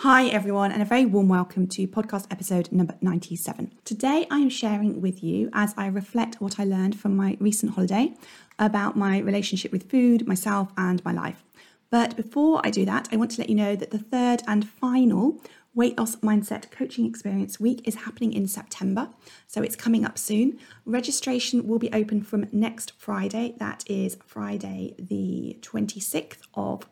Hi, everyone, and a very warm welcome to podcast episode number 97. Today, I am sharing with you as I reflect what I learned from my recent holiday about my relationship with food, myself, and my life. But before I do that, I want to let you know that the third and final Weight Loss Mindset Coaching Experience Week is happening in September, so it's coming up soon. Registration will be open from next Friday, that is Friday, the 26th of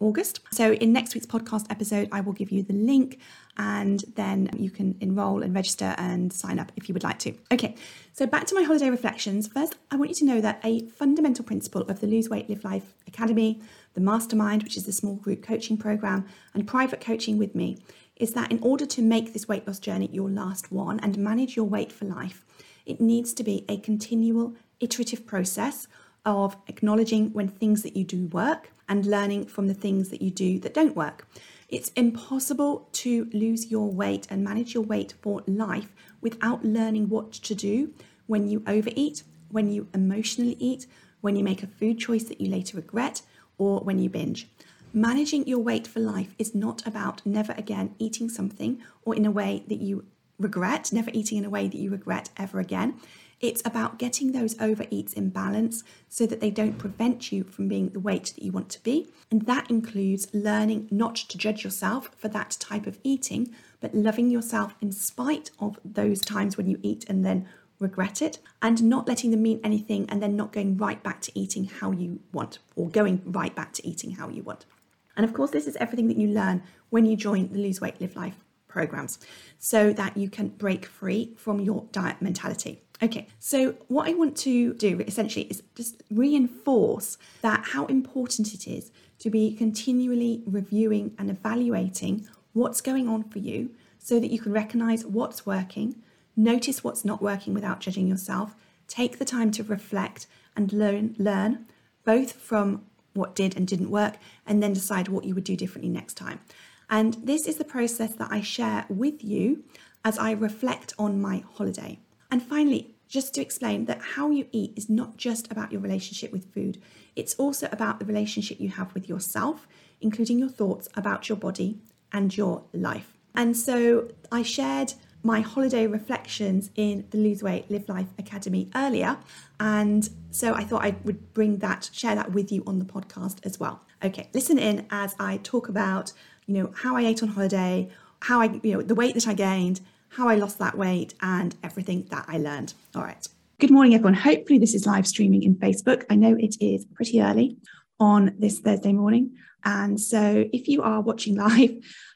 August. So, in next week's podcast episode, I will give you the link and then you can enroll and register and sign up if you would like to. Okay, so back to my holiday reflections. First, I want you to know that a fundamental principle of the Lose Weight, Live Life Academy, the Mastermind, which is the small group coaching program, and private coaching with me is that in order to make this weight loss journey your last one and manage your weight for life, it needs to be a continual, iterative process of acknowledging when things that you do work and learning from the things that you do that don't work. It's impossible to lose your weight and manage your weight for life without learning what to do when you overeat, when you emotionally eat, when you make a food choice that you later regret, or when you binge. Managing your weight for life is not about never again eating something or in a way that you regret, never eating in a way that you regret ever again. It's about getting those overeats in balance so that they don't prevent you from being the weight that you want to be. And that includes learning not to judge yourself for that type of eating, but loving yourself in spite of those times when you eat and then regret it, and not letting them mean anything and then not going right back to eating how you want or going right back to eating how you want. And of course, this is everything that you learn when you join the Lose Weight, Live Life programs so that you can break free from your diet mentality. Okay, so what I want to do essentially is just reinforce that how important it is to be continually reviewing and evaluating what's going on for you so that you can recognize what's working, notice what's not working without judging yourself, take the time to reflect and learn learn both from what did and didn't work and then decide what you would do differently next time. And this is the process that I share with you as I reflect on my holiday. And finally, just to explain that how you eat is not just about your relationship with food, it's also about the relationship you have with yourself, including your thoughts about your body and your life. And so I shared my holiday reflections in the Lose Weight Live Life Academy earlier. And so I thought I would bring that, share that with you on the podcast as well. Okay, listen in as I talk about, you know, how I ate on holiday, how I, you know, the weight that I gained, how I lost that weight, and everything that I learned. All right. Good morning, everyone. Hopefully, this is live streaming in Facebook. I know it is pretty early on this Thursday morning. And so, if you are watching live,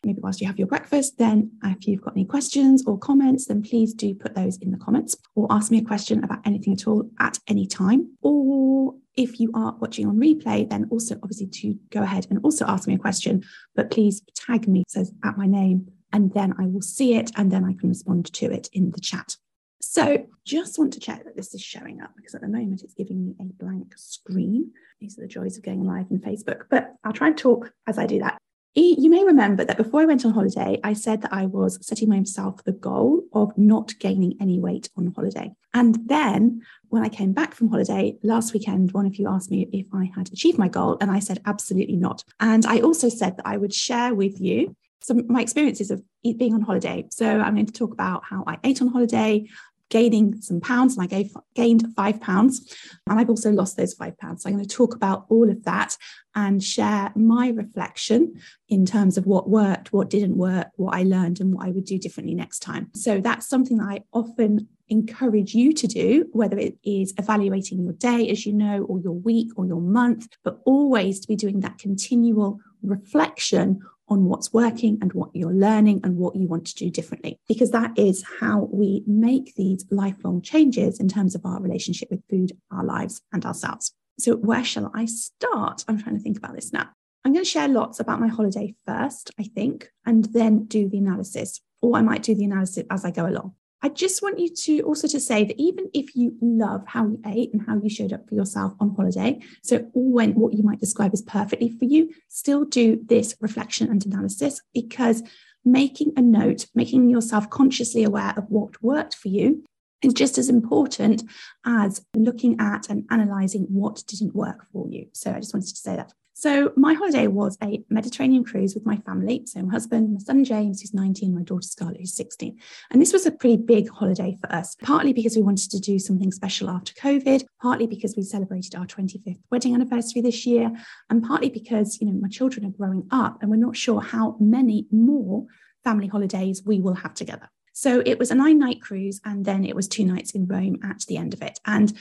maybe whilst you have your breakfast, then if you've got any questions or comments, then please do put those in the comments or ask me a question about anything at all at any time. Or if you are watching on replay, then also obviously to go ahead and also ask me a question, but please tag me, says at my name and then I will see it and then I can respond to it in the chat. So just want to check that this is showing up because at the moment it's giving me a blank screen. These are the joys of going live in Facebook, but I'll try and talk as I do that. You may remember that before I went on holiday, I said that I was setting myself the goal of not gaining any weight on holiday. And then when I came back from holiday last weekend, one of you asked me if I had achieved my goal, and I said absolutely not. And I also said that I would share with you some my experiences of being on holiday. So I'm going to talk about how I ate on holiday, gaining some pounds, and I gave, gained five pounds, and I've also lost those five pounds. So I'm going to talk about all of that and share my reflection in terms of what worked, what didn't work, what I learned, and what I would do differently next time. So that's something that I often encourage you to do, whether it is evaluating your day, as you know, or your week or your month, but always to be doing that continual reflection on what's working and what you're learning and what you want to do differently. Because that is how we make these lifelong changes in terms of our relationship with food, our lives, and ourselves. So, where shall I start? I'm trying to think about this now. I'm going to share lots about my holiday first, I think, and then do the analysis, or I might do the analysis as I go along. I just want you to also to say that even if you love how you ate and how you showed up for yourself on holiday, so all went what you might describe as perfectly for you, still do this reflection and analysis because making a note, making yourself consciously aware of what worked for you is just as important as looking at and analyzing what didn't work for you. So I just wanted to say that. So my holiday was a Mediterranean cruise with my family. So my husband, my son James, who's 19, my daughter Scarlett, who's 16. And this was a pretty big holiday for us, partly because we wanted to do something special after COVID, partly because we celebrated our 25th wedding anniversary this year, and partly because, you know, my children are growing up and we're not sure how many more family holidays we will have together. So it was a nine night cruise, and then it was two nights in Rome at the end of it. And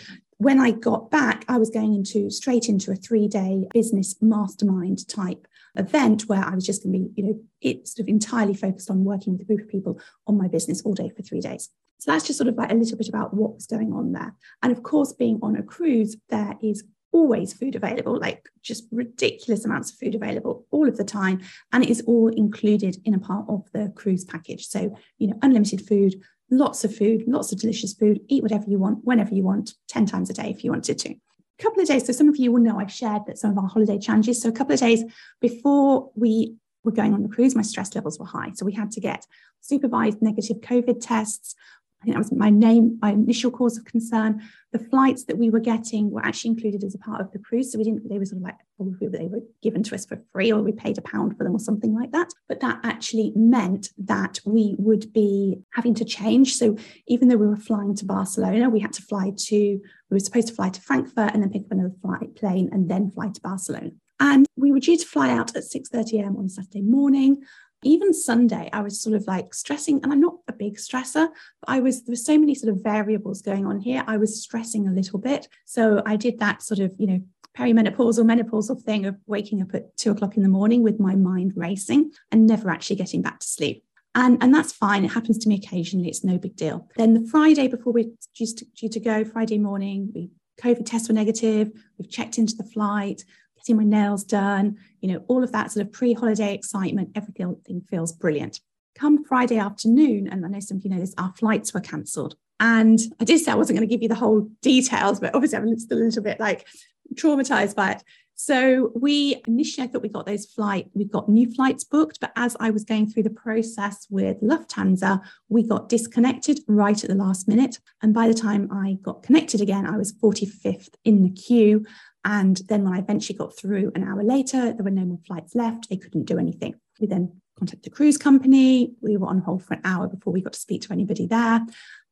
when I got back, I was going into straight into a three day business mastermind type event where I was just going to be, you know, it sort of entirely focused on working with a group of people on my business all day for three days. So that's just sort of like a little bit about what was going on there. And of course, being on a cruise, there is always food available, like just ridiculous amounts of food available all of the time. And it is all included in a part of the cruise package. So, you know, unlimited food, lots of food, lots of delicious food, eat whatever you want, whenever you want, 10 times a day if you wanted to. A couple of days, so some of you will know I've shared that some of our holiday challenges. So a couple of days before we were going on the cruise, my stress levels were high. So we had to get supervised negative COVID tests. I think that was my name, my initial cause of concern. The flights that we were getting were actually included as a part of the cruise. So we didn't, they were sort of like, oh, they were given to us for free or we paid a pound for them or something like that. But that actually meant that we would be having to change. So even though we were flying to Barcelona, we had to fly to, we were supposed to fly to Frankfurt and then pick up another flight plane and then fly to Barcelona. And we were due to fly out at 6:30 a.m. on Saturday morning even Sunday, I was sort of like stressing, and I'm not a big stressor, but I was, there were so many sort of variables going on here. I was stressing a little bit. So I did that sort of, you know, perimenopausal, menopausal thing of waking up at two o'clock in the morning with my mind racing and never actually getting back to sleep. And, and that's fine. It happens to me occasionally. It's no big deal. Then the Friday before we're due to, due to go, Friday morning, we COVID tests were negative. We've checked into the flight getting my nails done, you know, all of that sort of pre holiday excitement, everything feels brilliant. Come Friday afternoon, and I know some of you know this, our flights were cancelled. And I did say I wasn't going to give you the whole details, but obviously I'm still a little bit like traumatized by it. So we initially I thought we got those flight, we got new flights booked, but as I was going through the process with Lufthansa, we got disconnected right at the last minute. And by the time I got connected again, I was 45th in the queue. And then when I eventually got through an hour later, there were no more flights left. They couldn't do anything. We then contacted the cruise company. We were on hold for an hour before we got to speak to anybody there.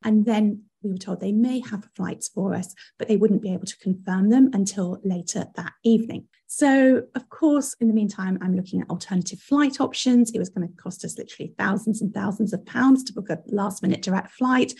And then we were told they may have flights for us, but they wouldn't be able to confirm them until later that evening. So, of course, in the meantime, I'm looking at alternative flight options. It was going to cost us literally thousands and thousands of pounds to book a last minute direct flight.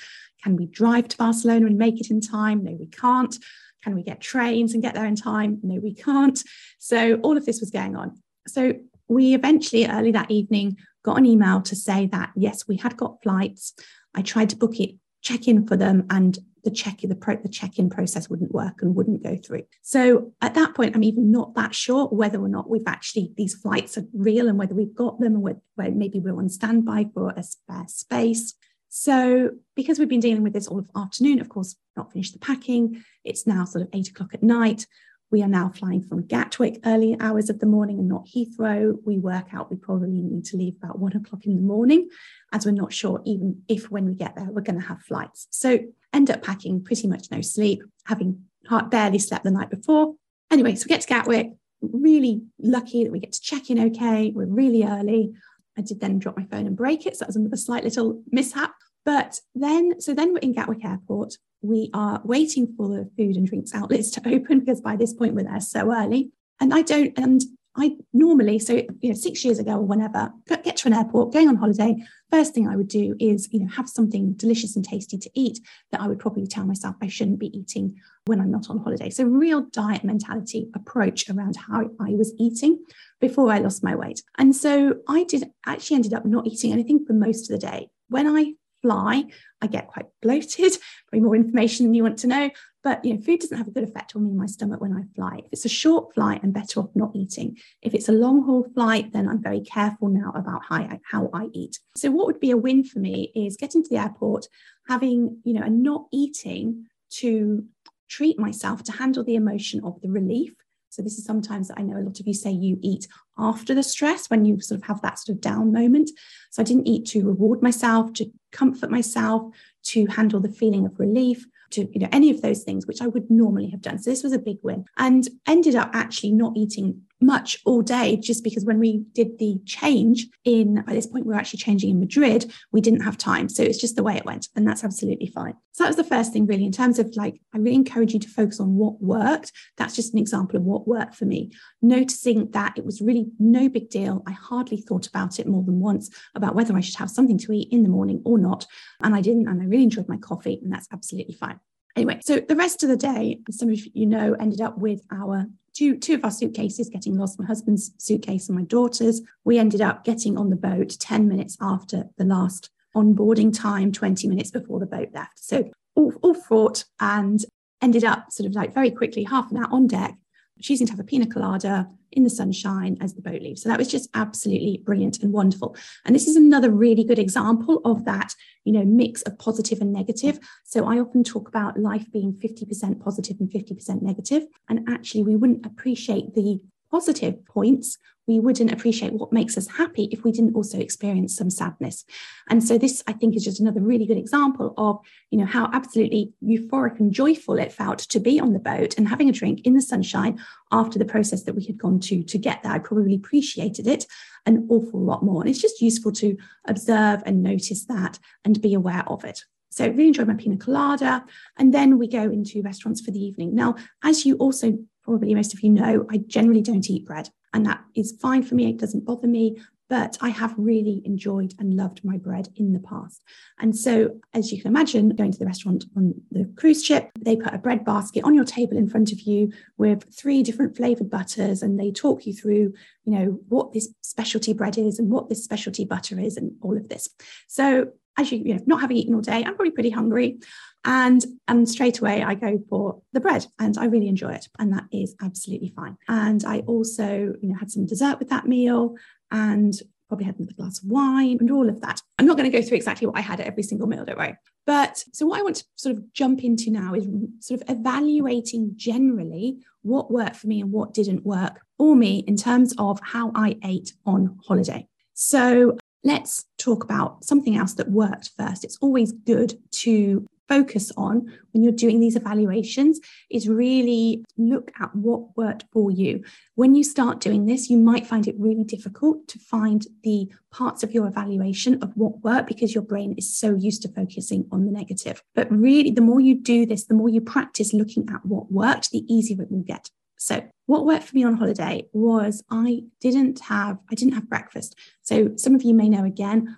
Can we drive to Barcelona and make it in time? No, we can't. Can we get trains and get there in time? No, we can't. So all of this was going on. So we eventually, early that evening, got an email to say that yes, we had got flights. I tried to book it, check in for them, and the check the, pro, the check-in process wouldn't work and wouldn't go through. So at that point, I'm even not that sure whether or not we've actually these flights are real and whether we've got them, or whether, maybe we're on standby for a spare space. So, because we've been dealing with this all afternoon, of course, not finished the packing. It's now sort of eight o'clock at night. We are now flying from Gatwick early hours of the morning and not Heathrow. We work out we probably need to leave about one o'clock in the morning, as we're not sure even if when we get there we're going to have flights. So, end up packing pretty much no sleep, having barely slept the night before. Anyway, so we get to Gatwick. Really lucky that we get to check in okay. We're really early. I did then drop my phone and break it. So that was a slight little mishap. But then, so then we're in Gatwick Airport. We are waiting for the food and drinks outlets to open because by this point we're there so early. And I don't, and I normally, so you know, six years ago or whenever, get to an airport, going on holiday, first thing I would do is, you know, have something delicious and tasty to eat that I would probably tell myself I shouldn't be eating when I'm not on holiday. So real diet mentality approach around how I was eating before I lost my weight. And so I did actually ended up not eating anything for most of the day. When I fly, I get quite bloated, probably more information than you want to know. But you know, food doesn't have a good effect on me and my stomach when I fly. If it's a short flight, I'm better off not eating. If it's a long haul flight, then I'm very careful now about how I, how I eat. So what would be a win for me is getting to the airport, having, you know, and not eating to treat myself to handle the emotion of the relief. So this is sometimes that I know a lot of you say you eat after the stress when you sort of have that sort of down moment. So I didn't eat to reward myself, to comfort myself, to handle the feeling of relief to you know any of those things which I would normally have done. So this was a big win and ended up actually not eating much all day just because when we did the change in by this point we were actually changing in Madrid we didn't have time. So it's just the way it went and that's absolutely fine. So that was the first thing really in terms of like I really encourage you to focus on what worked. That's just an example of what worked for me. Noticing that it was really no big deal. I hardly thought about it more than once about whether I should have something to eat in the morning or not and I didn't and I really enjoyed my coffee and that's absolutely fine. Anyway, so the rest of the day, some of you know, ended up with our two, two of our suitcases getting lost, my husband's suitcase and my daughter's. We ended up getting on the boat 10 minutes after the last onboarding time, 20 minutes before the boat left. So all, all fraught and ended up sort of like very quickly, half an hour on deck, choosing to have a pina colada in the sunshine as the boat leaves. So that was just absolutely brilliant and wonderful. And this is another really good example of that, you know, mix of positive and negative. So I often talk about life being 50% positive and 50% negative. And actually, we wouldn't appreciate the positive points we wouldn't appreciate what makes us happy if we didn't also experience some sadness. And so this, I think, is just another really good example of, you know, how absolutely euphoric and joyful it felt to be on the boat and having a drink in the sunshine after the process that we had gone to to get there. I probably appreciated it an awful lot more. And it's just useful to observe and notice that and be aware of it. So really enjoyed my pina colada. And then we go into restaurants for the evening. Now, as you also probably most of you know, I generally don't eat bread and that is fine for me. It doesn't bother me. But I have really enjoyed and loved my bread in the past. And so, as you can imagine, going to the restaurant on the cruise ship, they put a bread basket on your table in front of you with three different flavored butters, and they talk you through, you know, what this specialty bread is and what this specialty butter is, and all of this. So, as you, you know, not having eaten all day, I'm probably pretty hungry. And and straight away I go for the bread and I really enjoy it. And that is absolutely fine. And I also, you know, had some dessert with that meal and probably had another glass of wine and all of that. I'm not going to go through exactly what I had at every single meal, don't worry. But so what I want to sort of jump into now is sort of evaluating generally what worked for me and what didn't work for me in terms of how I ate on holiday. So let's talk about something else that worked first. It's always good to focus on when you're doing these evaluations is really look at what worked for you. When you start doing this, you might find it really difficult to find the parts of your evaluation of what worked because your brain is so used to focusing on the negative. But really, the more you do this, the more you practice looking at what worked, the easier it will get. So what worked for me on holiday was I didn't have I didn't have breakfast. So some of you may know again,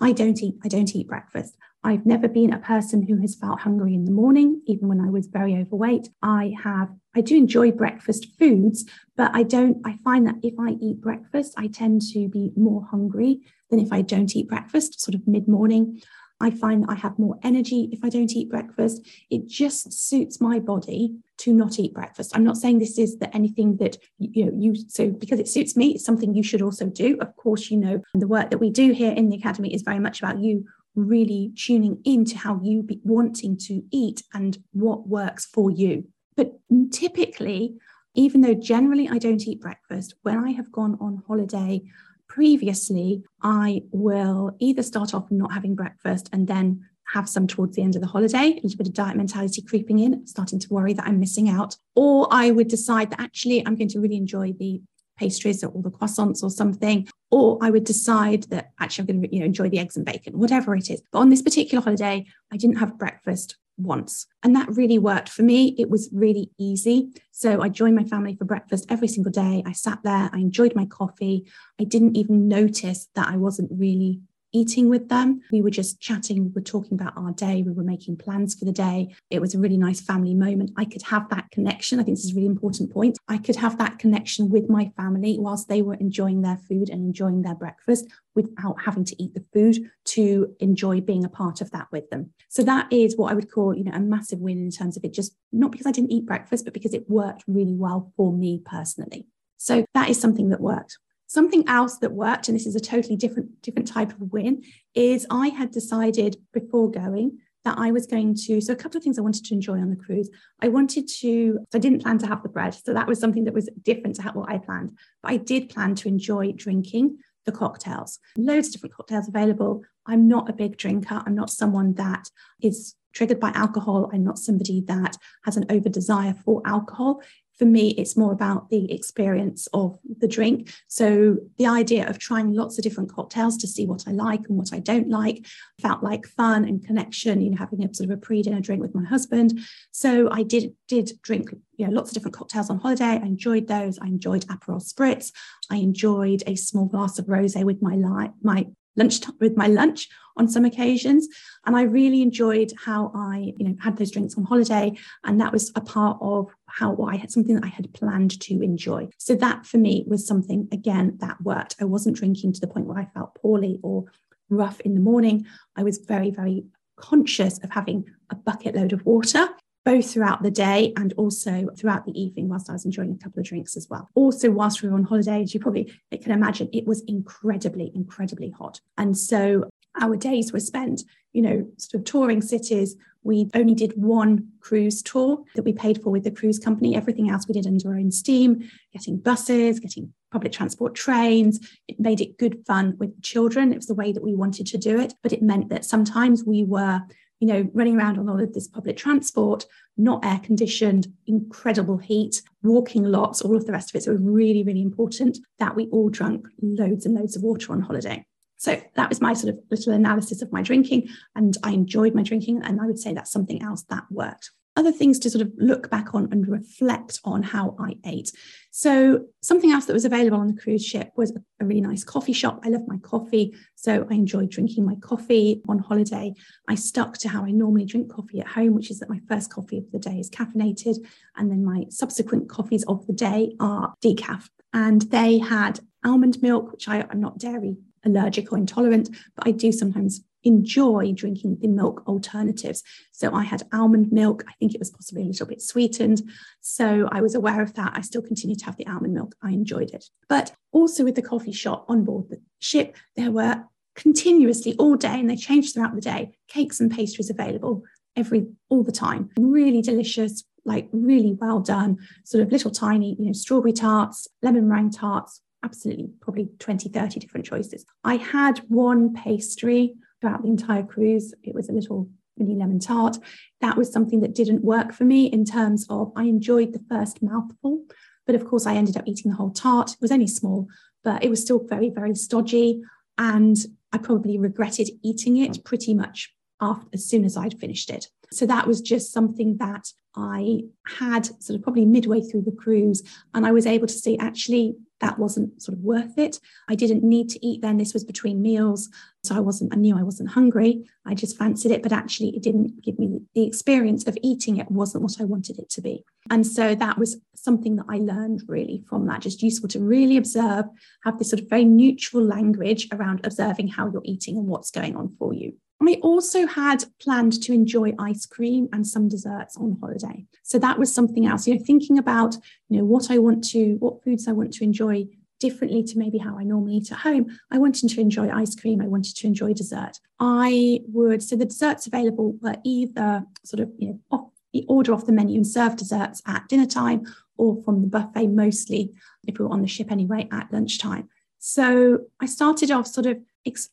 I don't eat I don't eat breakfast. I've never been a person who has felt hungry in the morning, even when I was very overweight. I have, I do enjoy breakfast foods, but I don't, I find that if I eat breakfast, I tend to be more hungry than if I don't eat breakfast, sort of mid morning. I find that I have more energy if I don't eat breakfast. It just suits my body to not eat breakfast. I'm not saying this is that anything that you know you so because it suits me, it's something you should also do. Of course, you know the work that we do here in the academy is very much about you really tuning into how you be wanting to eat and what works for you. But typically, even though generally I don't eat breakfast, when I have gone on holiday previously, I will either start off not having breakfast and then have some towards the end of the holiday, a little bit of diet mentality creeping in, starting to worry that I'm missing out. Or I would decide that actually I'm going to really enjoy the pastries or all the croissants or something. Or I would decide that actually I'm going to you know, enjoy the eggs and bacon, whatever it is. But on this particular holiday, I didn't have breakfast once. And that really worked for me. It was really easy. So I joined my family for breakfast every single day. I sat there, I enjoyed my coffee. I didn't even notice that I wasn't really eating with them. We were just chatting, we were talking about our day, we were making plans for the day. It was a really nice family moment. I could have that connection. I think this is a really important point. I could have that connection with my family whilst they were enjoying their food and enjoying their breakfast without having to eat the food to enjoy being a part of that with them. So that is what I would call, you know, a massive win in terms of it just not because I didn't eat breakfast, but because it worked really well for me personally. So that is something that worked. Something else that worked, and this is a totally different, different type of win, is I had decided before going that I was going to. So, a couple of things I wanted to enjoy on the cruise. I wanted to, I didn't plan to have the bread. So, that was something that was different to what I planned. But I did plan to enjoy drinking the cocktails. Loads of different cocktails available. I'm not a big drinker. I'm not someone that is triggered by alcohol. I'm not somebody that has an over desire for alcohol for me, it's more about the experience of the drink. So the idea of trying lots of different cocktails to see what I like and what I don't like felt like fun and connection, you know, having a sort of a pre-dinner drink with my husband. So I did did drink, you know, lots of different cocktails on holiday. I enjoyed those. I enjoyed Aperol Spritz. I enjoyed a small glass of rosé with my light, my lunch with my lunch on some occasions and i really enjoyed how i you know had those drinks on holiday and that was a part of how i had something that i had planned to enjoy so that for me was something again that worked i wasn't drinking to the point where i felt poorly or rough in the morning i was very very conscious of having a bucket load of water both throughout the day and also throughout the evening whilst I was enjoying a couple of drinks as well. Also, whilst we were on holiday, as you probably can imagine, it was incredibly, incredibly hot. And so our days were spent, you know, sort of touring cities. We only did one cruise tour that we paid for with the cruise company. Everything else we did under our own steam, getting buses, getting public transport trains. It made it good fun with children. It was the way that we wanted to do it. But it meant that sometimes we were you know, running around on all of this public transport, not air conditioned, incredible heat, walking lots, all of the rest of it. So it was really, really important that we all drank loads and loads of water on holiday. So that was my sort of little analysis of my drinking, and I enjoyed my drinking. And I would say that's something else that worked other things to sort of look back on and reflect on how I ate. So, something else that was available on the cruise ship was a really nice coffee shop. I love my coffee. So, I enjoyed drinking my coffee on holiday. I stuck to how I normally drink coffee at home, which is that my first coffee of the day is caffeinated, and then my subsequent coffees of the day are decaf. And they had almond milk, which I, I'm not dairy allergic or intolerant, but I do sometimes enjoy drinking the milk alternatives. So I had almond milk. I think it was possibly a little bit sweetened. So I was aware of that. I still continue to have the almond milk. I enjoyed it. But also with the coffee shop on board the ship, there were continuously all day, and they changed throughout the day, cakes and pastries available every all the time. Really delicious, like really well done, sort of little tiny, you know, strawberry tarts, lemon meringue tarts, absolutely probably 20, 30 different choices. I had one pastry throughout the entire cruise. It was a little mini lemon tart. That was something that didn't work for me in terms of I enjoyed the first mouthful, but of course I ended up eating the whole tart. It was only small, but it was still very, very stodgy. And I probably regretted eating it mm. pretty much after as soon as I'd finished it. So that was just something that I had sort of probably midway through the cruise, and I was able to see actually that wasn't sort of worth it. I didn't need to eat then. This was between meals. So I wasn't, I knew I wasn't hungry. I just fancied it, but actually it didn't give me the experience of eating it wasn't what I wanted it to be. And so that was something that I learned really from that, just useful to really observe, have this sort of very neutral language around observing how you're eating and what's going on for you. I also had planned to enjoy ice cream and some desserts on holiday. So that was something else, you know, thinking about, you know, what I want to, what foods I want to enjoy differently to maybe how I normally eat at home. I wanted to enjoy ice cream. I wanted to enjoy dessert. I would, so the desserts available were either sort of, you know, off, the order off the menu and serve desserts at dinner time or from the buffet mostly, if we were on the ship anyway, at lunchtime. So I started off sort of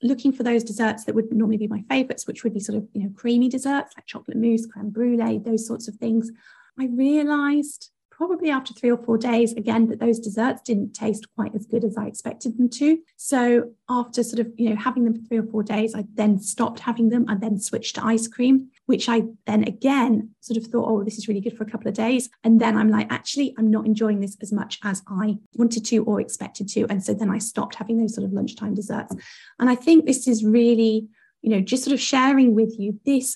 looking for those desserts that would normally be my favorites, which would be sort of, you know, creamy desserts like chocolate mousse, creme brulee, those sorts of things. I realized probably after three or four days again that those desserts didn't taste quite as good as I expected them to. So after sort of, you know, having them for three or four days, I then stopped having them and then switched to ice cream. Which I then again sort of thought, oh, this is really good for a couple of days. And then I'm like, actually, I'm not enjoying this as much as I wanted to or expected to. And so then I stopped having those sort of lunchtime desserts. And I think this is really, you know, just sort of sharing with you this,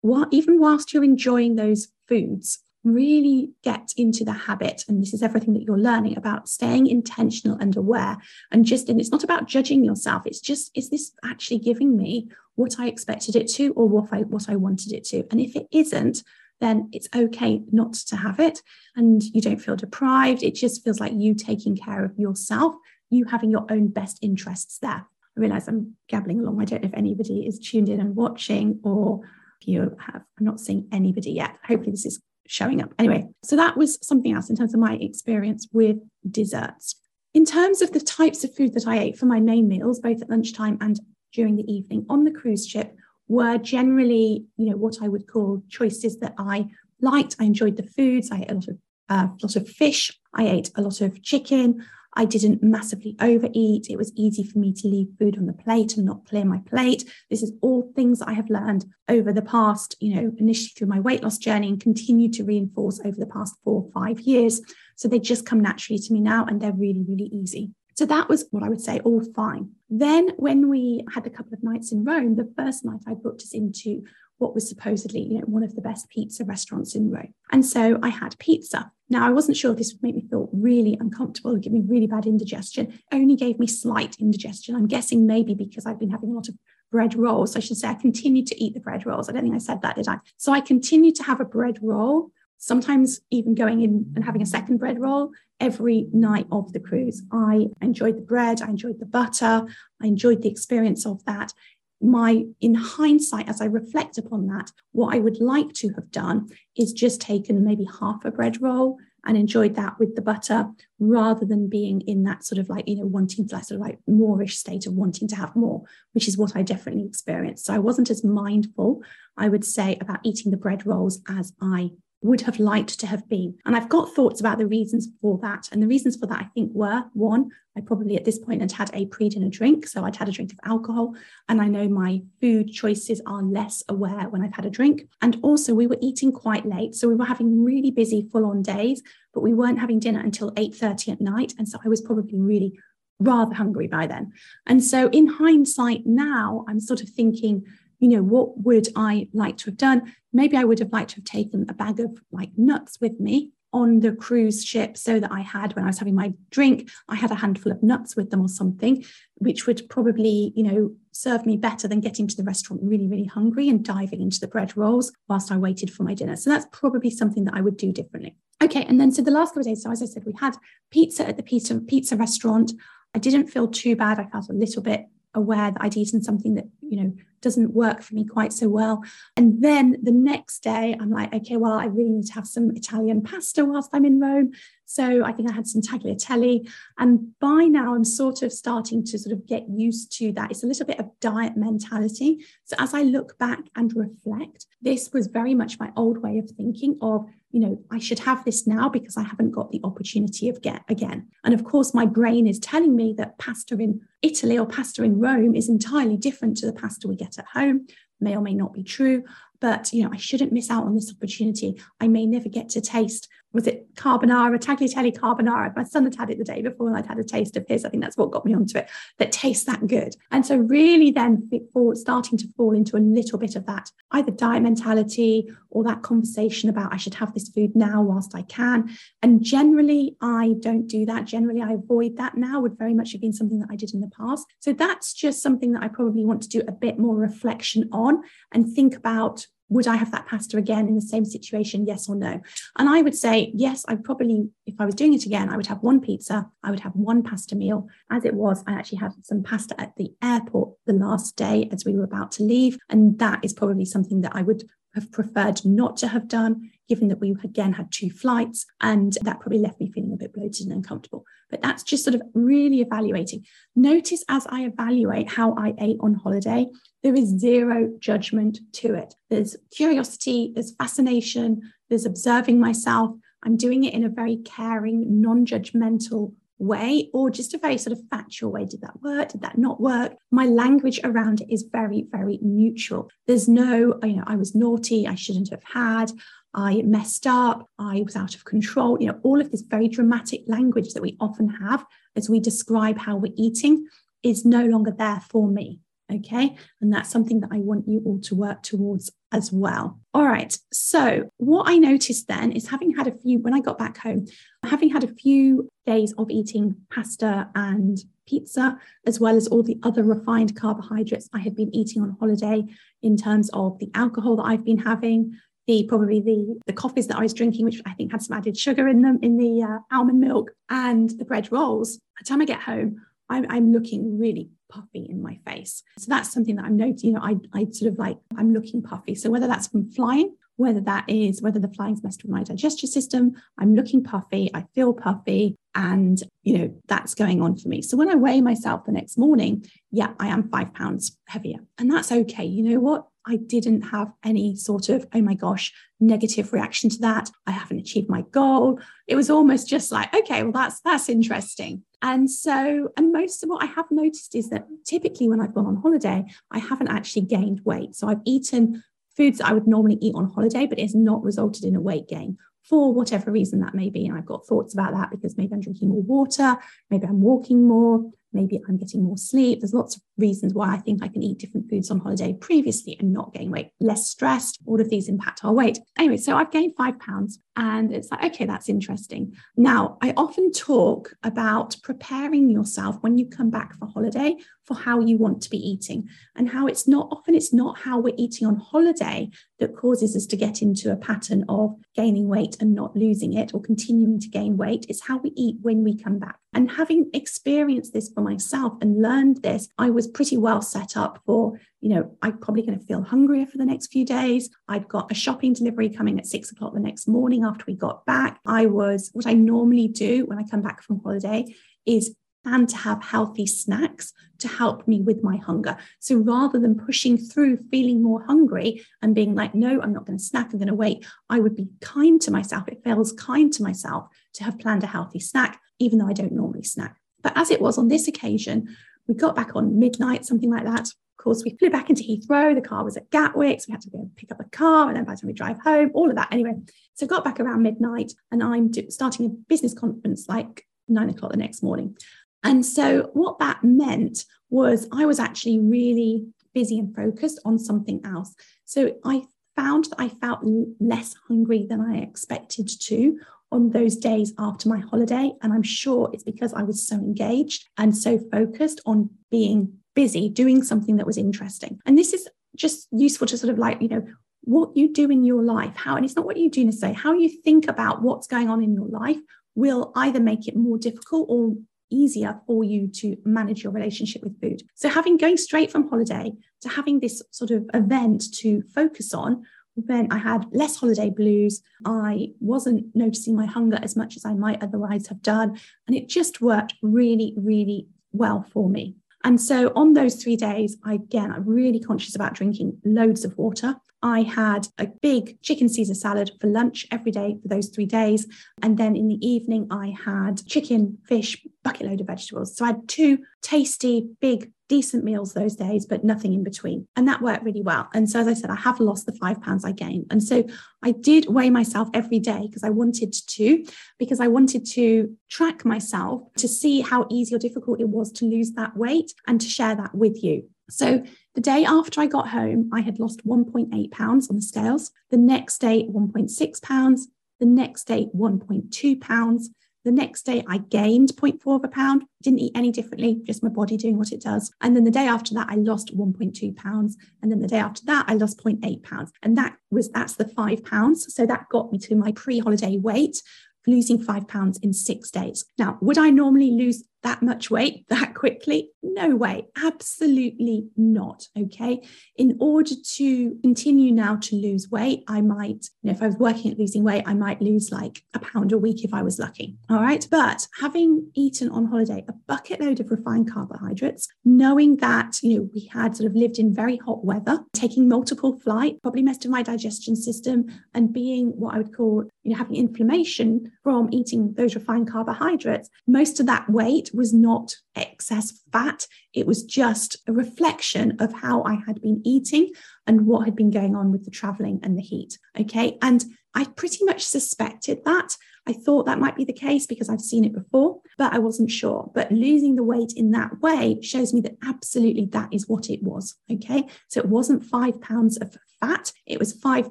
what even whilst you're enjoying those foods, really get into the habit and this is everything that you're learning about staying intentional and aware and just and it's not about judging yourself it's just is this actually giving me what i expected it to or what i what i wanted it to. And if it isn't then it's okay not to have it. And you don't feel deprived. It just feels like you taking care of yourself you having your own best interests there. I realize i'm gabbling along. I don't know if anybody is tuned in and watching or you have i'm not seeing anybody yet. Hopefully this is showing up. Anyway, so that was something else in terms of my experience with desserts. In terms of the types of food that I ate for my main meals, both at lunchtime and during the evening on the cruise ship, were generally, you know, what I would call choices that I liked. I enjoyed the foods. I ate a lot of uh, lot of fish. I ate a lot of chicken. I didn't massively overeat. It was easy for me to leave food on the plate and not clear my plate. This is all things I have learned over the past, you know, initially through my weight loss journey and continue to reinforce over the past four or five years. So they just come naturally to me now and they're really, really easy. So that was what I would say, all fine. Then, when we had a couple of nights in Rome, the first night I booked us into what was supposedly, you know, one of the best pizza restaurants in Rome. And so I had pizza. Now, I wasn't sure this would make me feel really uncomfortable or give me really bad indigestion. It only gave me slight indigestion. I'm guessing maybe because I've been having a lot of bread rolls. I should say I continued to eat the bread rolls. I don't think I said that, did I? So I continued to have a bread roll, sometimes even going in and having a second bread roll every night of the cruise. I enjoyed the bread, I enjoyed the butter, I enjoyed the experience of that my in hindsight as i reflect upon that what i would like to have done is just taken maybe half a bread roll and enjoyed that with the butter rather than being in that sort of like you know wanting to sort of like moreish state of wanting to have more which is what i definitely experienced so i wasn't as mindful i would say about eating the bread rolls as i would have liked to have been. And I've got thoughts about the reasons for that. And the reasons for that, I think, were one, I probably at this point had had a pre dinner drink. So I'd had a drink of alcohol. And I know my food choices are less aware when I've had a drink. And also, we were eating quite late. So we were having really busy, full on days, but we weren't having dinner until 8.30 at night. And so I was probably really rather hungry by then. And so in hindsight now, I'm sort of thinking, you know, what would I like to have done? Maybe I would have liked to have taken a bag of like nuts with me on the cruise ship so that I had, when I was having my drink, I had a handful of nuts with them or something, which would probably, you know, serve me better than getting to the restaurant really, really hungry and diving into the bread rolls whilst I waited for my dinner. So that's probably something that I would do differently. Okay. And then so the last couple of days, so as I said, we had pizza at the pizza, pizza restaurant. I didn't feel too bad. I felt a little bit aware that I'd eaten something that, you know, doesn't work for me quite so well. And then the next day, I'm like, okay, well, I really need to have some Italian pasta whilst I'm in Rome. So I think I had some tagliatelle. And by now, I'm sort of starting to sort of get used to that. It's a little bit of diet mentality. So as I look back and reflect, this was very much my old way of thinking of you know, I should have this now because I haven't got the opportunity of get again. And of course, my brain is telling me that pasta in Italy or pasta in Rome is entirely different to the pasta we get at home. May or may not be true, but you know, I shouldn't miss out on this opportunity. I may never get to taste was it carbonara, tagliatelle carbonara? My son had had it the day before and I'd had a taste of his. I think that's what got me onto it, that tastes that good. And so really then starting to fall into a little bit of that, either diet mentality or that conversation about I should have this food now whilst I can. And generally, I don't do that. Generally, I avoid that now, would very much have been something that I did in the past. So that's just something that I probably want to do a bit more reflection on and think about would I have that pasta again in the same situation? Yes or no? And I would say, yes, I probably, if I was doing it again, I would have one pizza, I would have one pasta meal. As it was, I actually had some pasta at the airport the last day as we were about to leave. And that is probably something that I would have preferred not to have done, given that we again had two flights. And that probably left me feeling a bit bloated and uncomfortable. But that's just sort of really evaluating. Notice as I evaluate how I ate on holiday, there is zero judgment to it. There's curiosity, there's fascination, there's observing myself. I'm doing it in a very caring, non judgmental way or just a very sort of factual way. Did that work? Did that not work? My language around it is very, very neutral. There's no, you know, I was naughty, I shouldn't have had. I messed up, I was out of control. You know, all of this very dramatic language that we often have as we describe how we're eating is no longer there for me. Okay. And that's something that I want you all to work towards as well. All right. So, what I noticed then is having had a few, when I got back home, having had a few days of eating pasta and pizza, as well as all the other refined carbohydrates I had been eating on holiday in terms of the alcohol that I've been having, the probably the the coffees that I was drinking, which I think had some added sugar in them, in the uh, almond milk and the bread rolls. By the time I get home, I'm, I'm looking really puffy in my face. So that's something that I'm noting. You know, I I sort of like I'm looking puffy. So whether that's from flying, whether that is whether the flying's messed with my digestive system, I'm looking puffy. I feel puffy, and you know that's going on for me. So when I weigh myself the next morning, yeah, I am five pounds heavier, and that's okay. You know what? I didn't have any sort of, oh my gosh, negative reaction to that. I haven't achieved my goal. It was almost just like, okay, well, that's that's interesting. And so, and most of what I have noticed is that typically when I've gone on holiday, I haven't actually gained weight. So I've eaten foods that I would normally eat on holiday, but it's not resulted in a weight gain for whatever reason that may be. And I've got thoughts about that because maybe I'm drinking more water, maybe I'm walking more, maybe I'm getting more sleep. There's lots of reasons why I think I can eat different foods on holiday previously and not gain weight, less stressed. All of these impact our weight. Anyway, so I've gained five pounds and it's like, okay, that's interesting. Now, I often talk about preparing yourself when you come back for holiday for how you want to be eating and how it's not often it's not how we're eating on holiday that causes us to get into a pattern of gaining weight and not losing it or continuing to gain weight. It's how we eat when we come back. And having experienced this for myself and learned this, I was pretty well set up for, you know, I'm probably going to feel hungrier for the next few days. I'd got a shopping delivery coming at six o'clock the next morning after we got back. I was, what I normally do when I come back from holiday is plan to have healthy snacks to help me with my hunger. So rather than pushing through feeling more hungry and being like, no, I'm not going to snack, I'm going to wait, I would be kind to myself. It feels kind to myself to have planned a healthy snack, even though I don't normally snack. But as it was on this occasion, we got back on midnight, something like that. Of course, we flew back into Heathrow. The car was at Gatwick, so we had to go pick up a car. And then by the time we drive home, all of that. Anyway, so got back around midnight, and I'm starting a business conference like nine o'clock the next morning. And so, what that meant was I was actually really busy and focused on something else. So, I found that I felt less hungry than I expected to on those days after my holiday. And I'm sure it's because I was so engaged and so focused on being busy doing something that was interesting. And this is just useful to sort of like, you know, what you do in your life, how, and it's not what you do say, how you think about what's going on in your life will either make it more difficult or easier for you to manage your relationship with food. So having going straight from holiday to having this sort of event to focus on then I had less holiday blues. I wasn't noticing my hunger as much as I might otherwise have done. And it just worked really, really well for me. And so on those three days, I, again, I'm really conscious about drinking loads of water. I had a big chicken Caesar salad for lunch every day for those three days. And then in the evening, I had chicken, fish, bucket load of vegetables. So I had two tasty, big, decent meals those days, but nothing in between. And that worked really well. And so, as I said, I have lost the five pounds I gained. And so I did weigh myself every day because I wanted to, because I wanted to track myself to see how easy or difficult it was to lose that weight and to share that with you. So the day after I got home, I had lost 1.8 pounds on the scales. The next day, 1.6 pounds. The next day, 1.2 pounds. The next day, I gained 0.4 of a pound, didn't eat any differently, just my body doing what it does. And then the day after that, I lost 1.2 pounds. And then the day after that, I lost 0.8 pounds. And that was, that's the five pounds. So that got me to my pre holiday weight, losing five pounds in six days. Now, would I normally lose that much weight that quickly? No way, absolutely not. Okay. In order to continue now to lose weight, I might, you know, if I was working at losing weight, I might lose like a pound a week if I was lucky. All right. But having eaten on holiday a bucket load of refined carbohydrates, knowing that, you know, we had sort of lived in very hot weather, taking multiple flight, probably messed with my digestion system and being what I would call, you know, having inflammation from eating those refined carbohydrates, most of that weight was not excess fat. It was just a reflection of how I had been eating and what had been going on with the traveling and the heat. Okay. And I pretty much suspected that. I thought that might be the case because I've seen it before, but I wasn't sure. But losing the weight in that way shows me that absolutely that is what it was. Okay. So it wasn't five pounds of fat, it was five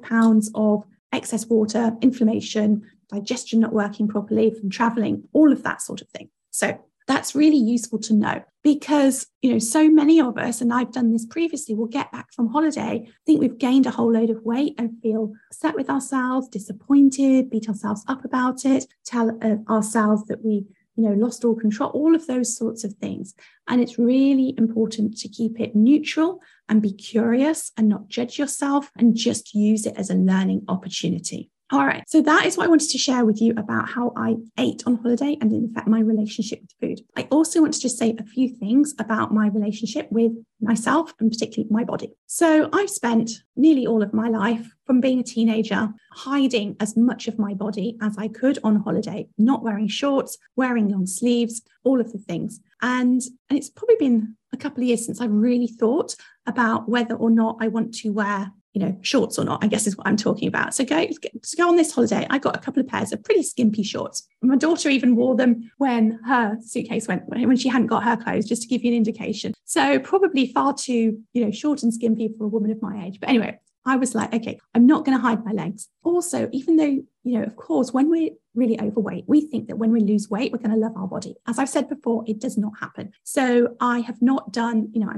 pounds of excess water, inflammation, digestion not working properly from traveling, all of that sort of thing. So that's really useful to know because you know so many of us and i've done this previously will get back from holiday think we've gained a whole load of weight and feel upset with ourselves disappointed beat ourselves up about it tell uh, ourselves that we you know lost all control all of those sorts of things. And it's really important to keep it neutral and be curious and not judge yourself and just use it as a learning opportunity all right. So that is what I wanted to share with you about how I ate on holiday and, in fact, my relationship with food. I also want to just say a few things about my relationship with myself and particularly my body. So I've spent nearly all of my life from being a teenager hiding as much of my body as I could on holiday, not wearing shorts, wearing long sleeves, all of the things. And, and it's probably been a couple of years since I've really thought about whether or not I want to wear you know, shorts or not, I guess is what I'm talking about. So go, to go on this holiday, I got a couple of pairs of pretty skimpy shorts. My daughter even wore them when her suitcase went, when she hadn't got her clothes, just to give you an indication. So probably far too, you know, short and skimpy for a woman of my age. But anyway, I was like, okay, I'm not going to hide my legs. Also, even though, you know, of course, when we're really overweight, we think that when we lose weight, we're going to love our body. As I've said before, it does not happen. So I have not done, you know,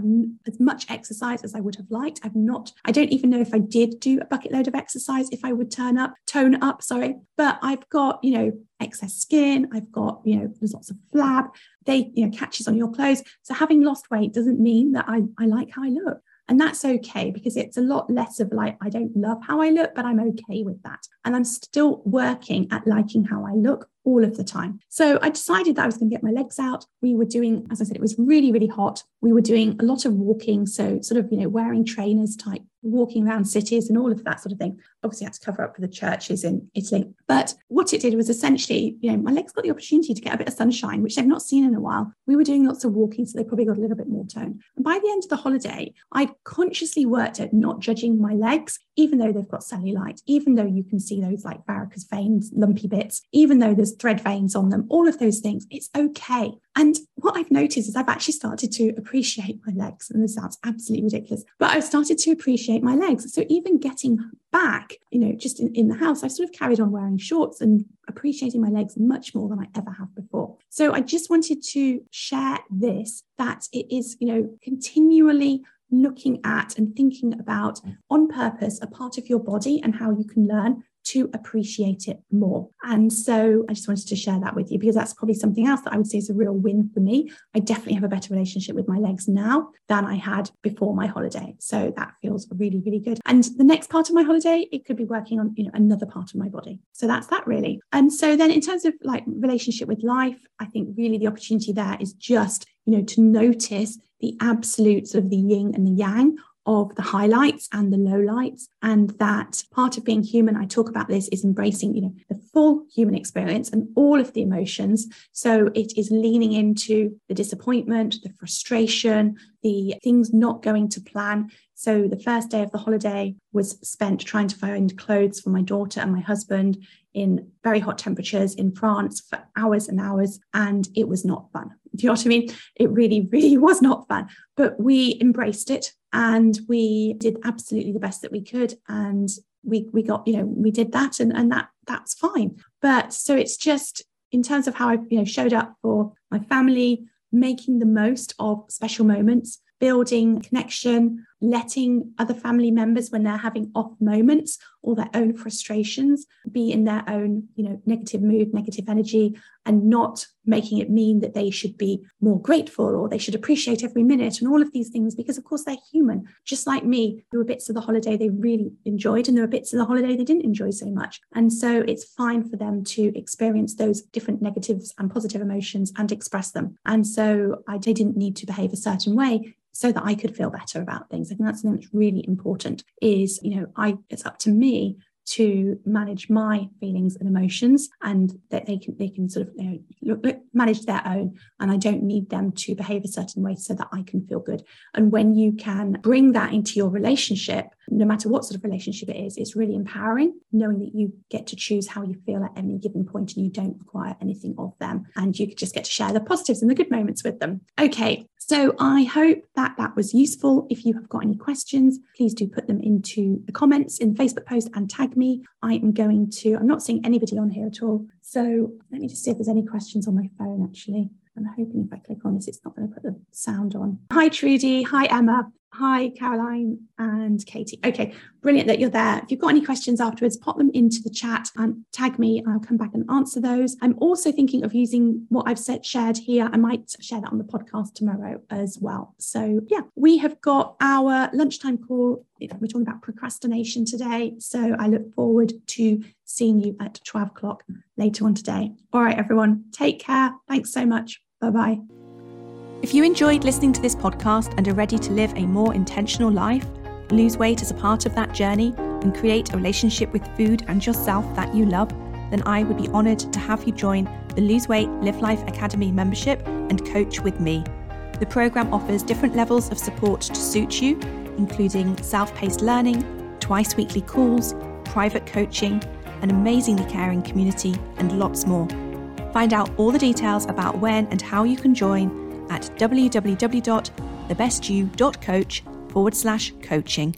as much exercise as I would have liked. I've not, I don't even know if I did do a bucket load of exercise, if I would turn up, tone up, sorry. But I've got, you know, excess skin. I've got, you know, there's lots of flab. They, you know, catches on your clothes. So having lost weight doesn't mean that I, I like how I look. And that's okay because it's a lot less of like, I don't love how I look, but I'm okay with that. And I'm still working at liking how I look all of the time. So I decided that I was going to get my legs out. We were doing, as I said, it was really, really hot. We were doing a lot of walking. So, sort of, you know, wearing trainers type, walking around cities and all of that sort of thing. Obviously, I had to cover up for the churches in Italy. But what it did was essentially, you know, my legs got the opportunity to get a bit of sunshine, which they've not seen in a while. We were doing lots of walking, so they probably got a little bit more tone. And by the end of the holiday, I'd consciously worked at not judging my legs, even though they've got cellulite, even though you can see those like varicose veins, lumpy bits, even though there's thread veins on them, all of those things, it's okay. And what I've noticed is I've actually started to appreciate my legs. And this sounds absolutely ridiculous, but I've started to appreciate my legs. So even getting back, you know, just in, in the house, I've sort of carried on wearing shorts and appreciating my legs much more than I ever have before. So I just wanted to share this that it is, you know, continually looking at and thinking about on purpose a part of your body and how you can learn to appreciate it more. And so I just wanted to share that with you because that's probably something else that I would say is a real win for me. I definitely have a better relationship with my legs now than I had before my holiday. So that feels really, really good. And the next part of my holiday, it could be working on, you know, another part of my body. So that's that really. And so then in terms of like relationship with life, I think really the opportunity there is just, you know, to notice the absolutes of the yin and the yang of the highlights and the lowlights. And that part of being human i talk about this is embracing you know the full human experience and all of the emotions. So it is leaning into the disappointment the frustration the things not going to plan. So the first day of the holiday was spent trying to find clothes for my daughter and my husband in very hot temperatures in France for hours and hours and it was not fun do you know what I mean? It really, really was not fun, but we embraced it and we did absolutely the best that we could. And we we got, you know, we did that and, and that that's fine. But so it's just in terms of how I, you know, showed up for my family, making the most of special moments, building connection letting other family members, when they're having off moments or their own frustrations, be in their own, you know, negative mood, negative energy, and not making it mean that they should be more grateful or they should appreciate every minute and all of these things, because of course they're human, just like me. There were bits of the holiday they really enjoyed, and there were bits of the holiday they didn't enjoy so much. And so it's fine for them to experience those different negatives and positive emotions and express them. And so I, didn't need to behave a certain way so that I could feel better about things. I think that's something that's really important is, you know, I it's up to me to manage my feelings and emotions and that they can they can sort of you know, look, manage their own and I don't need them to behave a certain way so that I can feel good. And when you can bring that into your relationship no matter what sort of relationship it is it's really empowering knowing that you get to choose how you feel at any given point and you don't require anything of them and you just get to share the positives and the good moments with them okay so I hope that that was useful. If you have got any questions, please do put them into the comments in the Facebook post and tag me. I am going to, I'm not seeing anybody on here at all. So let me just see if there's any questions on my phone actually. I'm hoping if I click on this, it's not going to put the sound on. Hi, Trudy. Hi, Emma. Hi, Caroline and Katie. Okay, brilliant that you're there. If you've got any questions afterwards, pop them into the chat and tag me, I'll come back and answer those. I'm also thinking of using what I've said shared here. I might share that on the podcast tomorrow as well. So, yeah, we have got our lunchtime call. We're talking about procrastination today. So, I look forward to seeing you at 12 o'clock later on today. All right, everyone, take care. Thanks so much. Bye bye. If you enjoyed listening to this podcast and are ready to live a more intentional life, lose weight as a part of that journey, and create a relationship with food and yourself that you love, then I would be honoured to have you join the Lose Weight Live Life Academy membership and coach with me. The programme offers different levels of support to suit you, including self paced learning, twice weekly calls, private coaching, an amazingly caring community, and lots more. Find out all the details about when and how you can join at www.thebestyou.coach forward slash coaching.